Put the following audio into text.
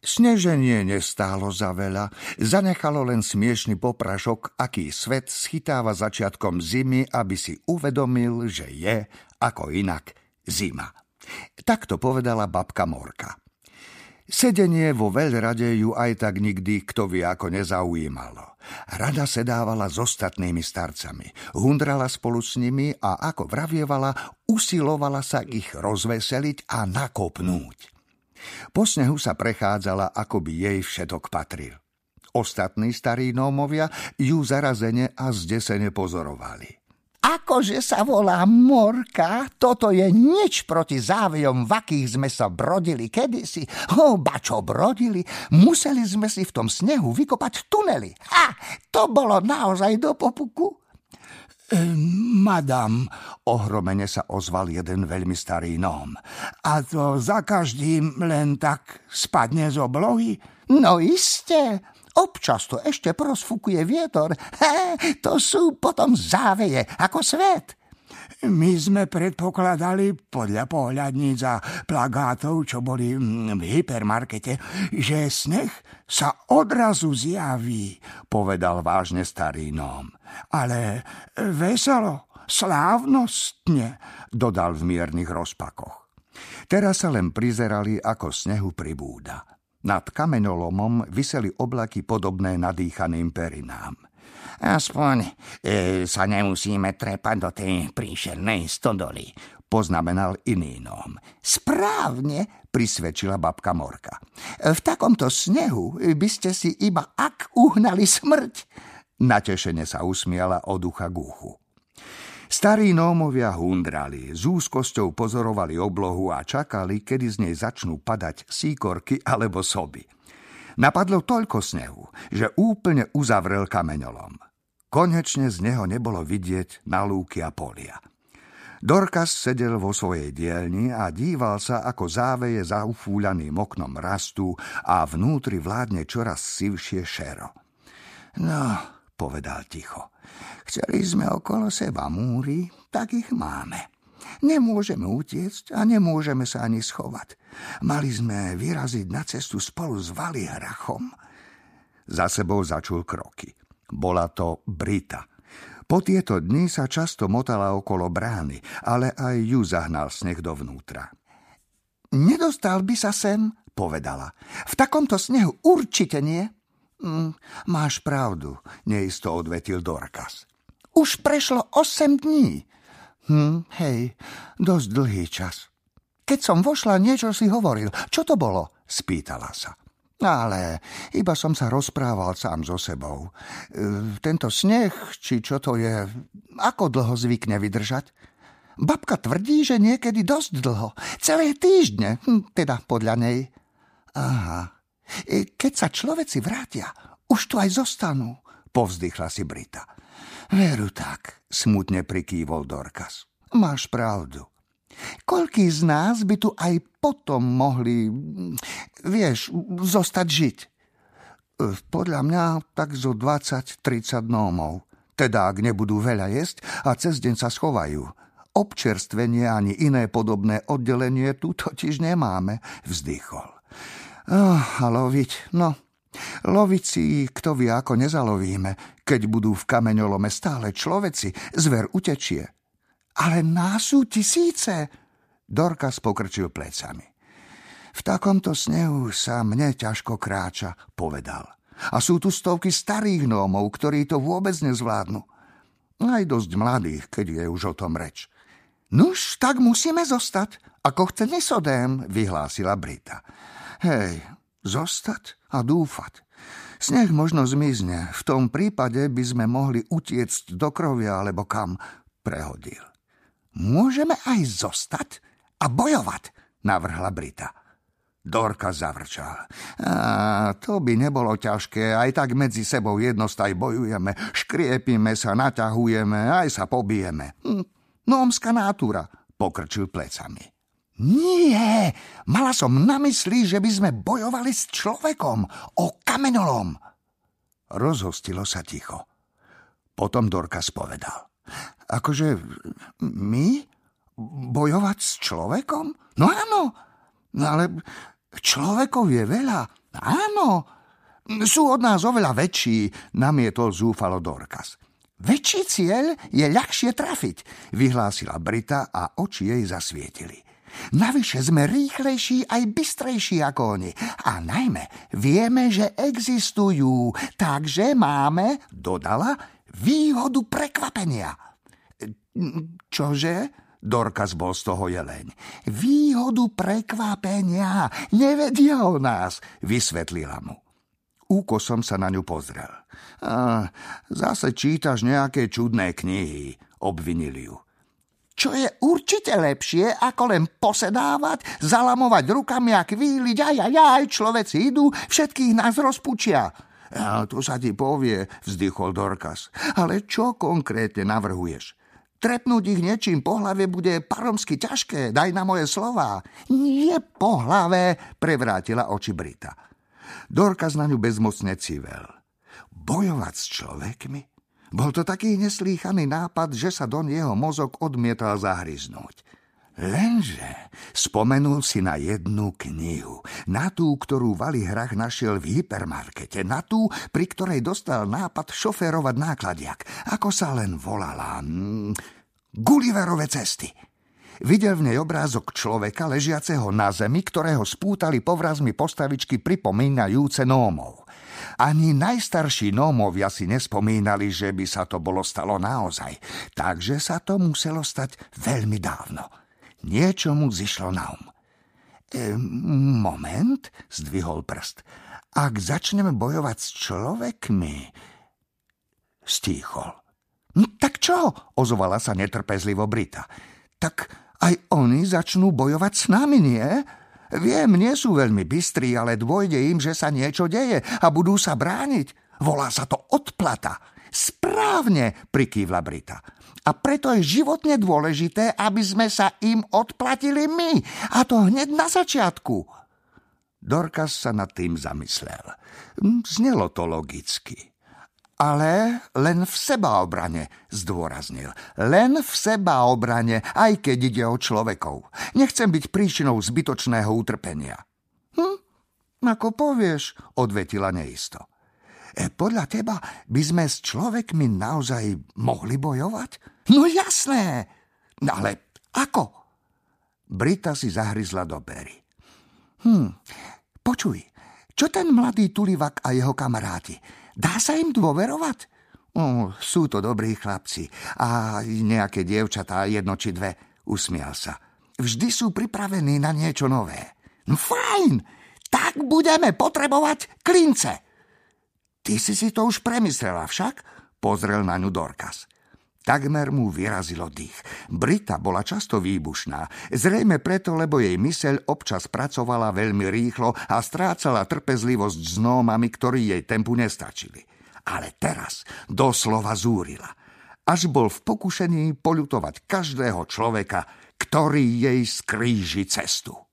Sneženie nestálo za veľa, zanechalo len smiešný poprašok, aký svet schytáva začiatkom zimy, aby si uvedomil, že je, ako inak, zima. Takto povedala babka Morka. Sedenie vo veľrade ju aj tak nikdy kto vie ako nezaujímalo. Rada sedávala s ostatnými starcami, hundrala spolu s nimi a ako vravievala, usilovala sa ich rozveseliť a nakopnúť. Po snehu sa prechádzala, ako by jej všetok patril. Ostatní starí nómovia ju zarazene a zdesene pozorovali. Akože sa volá Morka, toto je nič proti závejom, v akých sme sa brodili kedysi. O, bačo brodili, museli sme si v tom snehu vykopať tunely. Ha, to bolo naozaj do popuku. Madam, ohromene sa ozval jeden veľmi starý nóm. A to za každým len tak spadne z oblohy? No iste, občas to ešte prosfukuje vietor. He, to sú potom záveje, ako svet. My sme predpokladali podľa pohľadníc a plagátov, čo boli v hypermarkete, že sneh sa odrazu zjaví, povedal vážne starý nóm. Ale veselo, slávnostne, dodal v miernych rozpakoch. Teraz sa len prizerali, ako snehu pribúda. Nad kameňolomom vyseli oblaky podobné nadýchaným perinám. Aspoň e, sa nemusíme trepať do tej príšernej stodoly, poznamenal iný nom. Správne, prisvedčila babka Morka. V takomto snehu by ste si iba ak uhnali smrť. Natešene sa usmiala od ducha k uchu. Starí nómovia hundrali, s úzkosťou pozorovali oblohu a čakali, kedy z nej začnú padať síkorky alebo soby. Napadlo toľko snehu, že úplne uzavrel kameňolom. Konečne z neho nebolo vidieť na lúky a polia. Dorkas sedel vo svojej dielni a díval sa, ako záveje za ufúľaným oknom rastú a vnútri vládne čoraz sivšie šero. No, povedal ticho, chceli sme okolo seba múry, tak ich máme. Nemôžeme utiecť a nemôžeme sa ani schovať. Mali sme vyraziť na cestu spolu s Valihrachom. Za sebou začul kroky. Bola to Brita. Po tieto dni sa často motala okolo brány, ale aj ju zahnal sneh dovnútra. Nedostal by sa sem, povedala. V takomto snehu určite nie. Mm, máš pravdu, neisto odvetil Dorkas. Už prešlo osem dní. Hm, hej, dosť dlhý čas. Keď som vošla, niečo si hovoril. Čo to bolo? Spýtala sa. Ale iba som sa rozprával sám so sebou. E, tento sneh, či čo to je, ako dlho zvykne vydržať? Babka tvrdí, že niekedy dosť dlho. Celé týždne, hm, teda podľa nej. Aha. E, keď sa človeci vrátia, už tu aj zostanú, povzdychla si Brita. Veru tak, smutne prikývol Dorkas. Máš pravdu. Koľký z nás by tu aj potom mohli, vieš, zostať žiť? Podľa mňa tak zo 20-30 nómov. Teda ak nebudú veľa jesť a cez deň sa schovajú. Občerstvenie ani iné podobné oddelenie tu totiž nemáme, vzdychol. Oh, a no, loviť si kto vie ako nezalovíme, keď budú v kameňolome stále človeci, zver utečie. Ale nás sú tisíce. Dorka pokrčil plecami. V takomto snehu sa mne ťažko kráča, povedal. A sú tu stovky starých nómov, ktorí to vôbec nezvládnu. Aj dosť mladých, keď je už o tom reč. Nuž, tak musíme zostať, ako chce nesodém, vyhlásila Brita. Hej, zostať a dúfať. Sneh možno zmizne, v tom prípade by sme mohli utiecť do krovia alebo kam, prehodil. Môžeme aj zostať a bojovať, navrhla Brita. Dorka zavrčal. A to by nebolo ťažké, aj tak medzi sebou jednostaj bojujeme, škriepime sa, naťahujeme, aj sa pobijeme. Hm, nómska nátura, pokrčil plecami. Nie, mala som na mysli, že by sme bojovali s človekom, o kameňolom. Rozhostilo sa ticho. Potom Dorka spovedal. Akože my? Bojovať s človekom? No áno, no ale človekov je veľa. Áno, sú od nás oveľa väčší, namietol zúfalo Dorkas. Väčší cieľ je ľahšie trafiť, vyhlásila Brita a oči jej zasvietili. Navyše sme rýchlejší aj bystrejší ako oni. A najmä vieme, že existujú, takže máme, dodala, výhodu prekvapenia. Čože? Dorkas bol z toho jeleň. Výhodu prekvapenia. Nevedia o nás, vysvetlila mu. Úkosom sa na ňu pozrel. A, zase čítaš nejaké čudné knihy, obvinili ju. Čo je určite lepšie, ako len posedávať, zalamovať rukami a kvíliť, aj, aj, aj, človeci idú, všetkých nás rozpučia. A to sa ti povie, vzdychol Dorkas. Ale čo konkrétne navrhuješ? Trepnúť ich niečím po hlave bude paromsky ťažké, daj na moje slova. Nie po hlave, prevrátila oči Brita. Dorkas na ňu bezmocne civel. Bojovať s človekmi? Bol to taký neslýchaný nápad, že sa don jeho mozog odmietal zahryznúť. Lenže spomenul si na jednu knihu, na tú, ktorú Vali Hrach našiel v hypermarkete, na tú, pri ktorej dostal nápad šoférovať nákladiak. Ako sa len volala? Mm, Gulliverove cesty. Videl v nej obrázok človeka ležiaceho na zemi, ktorého spútali povrazmi postavičky pripomínajúce nómov. Ani najstarší nómovia si nespomínali, že by sa to bolo stalo naozaj, takže sa to muselo stať veľmi dávno. Niečo mu zišlo na um. E, moment, zdvihol prst. Ak začneme bojovať s človekmi... Stíchol. Hm, tak čo? Ozovala sa netrpezlivo Brita. Tak aj oni začnú bojovať s nami, nie? Viem, nie sú veľmi bystrí, ale dôjde im, že sa niečo deje a budú sa brániť. Volá sa to odplata. Správne, prikývla Brita. A preto je životne dôležité, aby sme sa im odplatili my. A to hneď na začiatku. Dorkas sa nad tým zamyslel. Hm, znelo to logicky. Ale len v sebaobrane, zdôraznil. Len v sebaobrane, aj keď ide o človekov. Nechcem byť príčinou zbytočného utrpenia. Hm, ako povieš, odvetila neisto. E, podľa teba by sme s človekmi naozaj mohli bojovať? No jasné! Ale ako? Brita si zahryzla do pery. Hm, počuj, čo ten mladý tulivak a jeho kamaráti? Dá sa im dôverovať? O, sú to dobrí chlapci a nejaké dievčatá, jedno či dve, usmial sa. Vždy sú pripravení na niečo nové. No fajn, tak budeme potrebovať klince. Ty si si to už premyslela však? Pozrel na ňu Dorkas. Takmer mu vyrazilo dých. Brita bola často výbušná, zrejme preto, lebo jej myseľ občas pracovala veľmi rýchlo a strácala trpezlivosť s nómami, ktorí jej tempu nestačili. Ale teraz doslova zúrila. Až bol v pokušení poľutovať každého človeka, ktorý jej skríži cestu.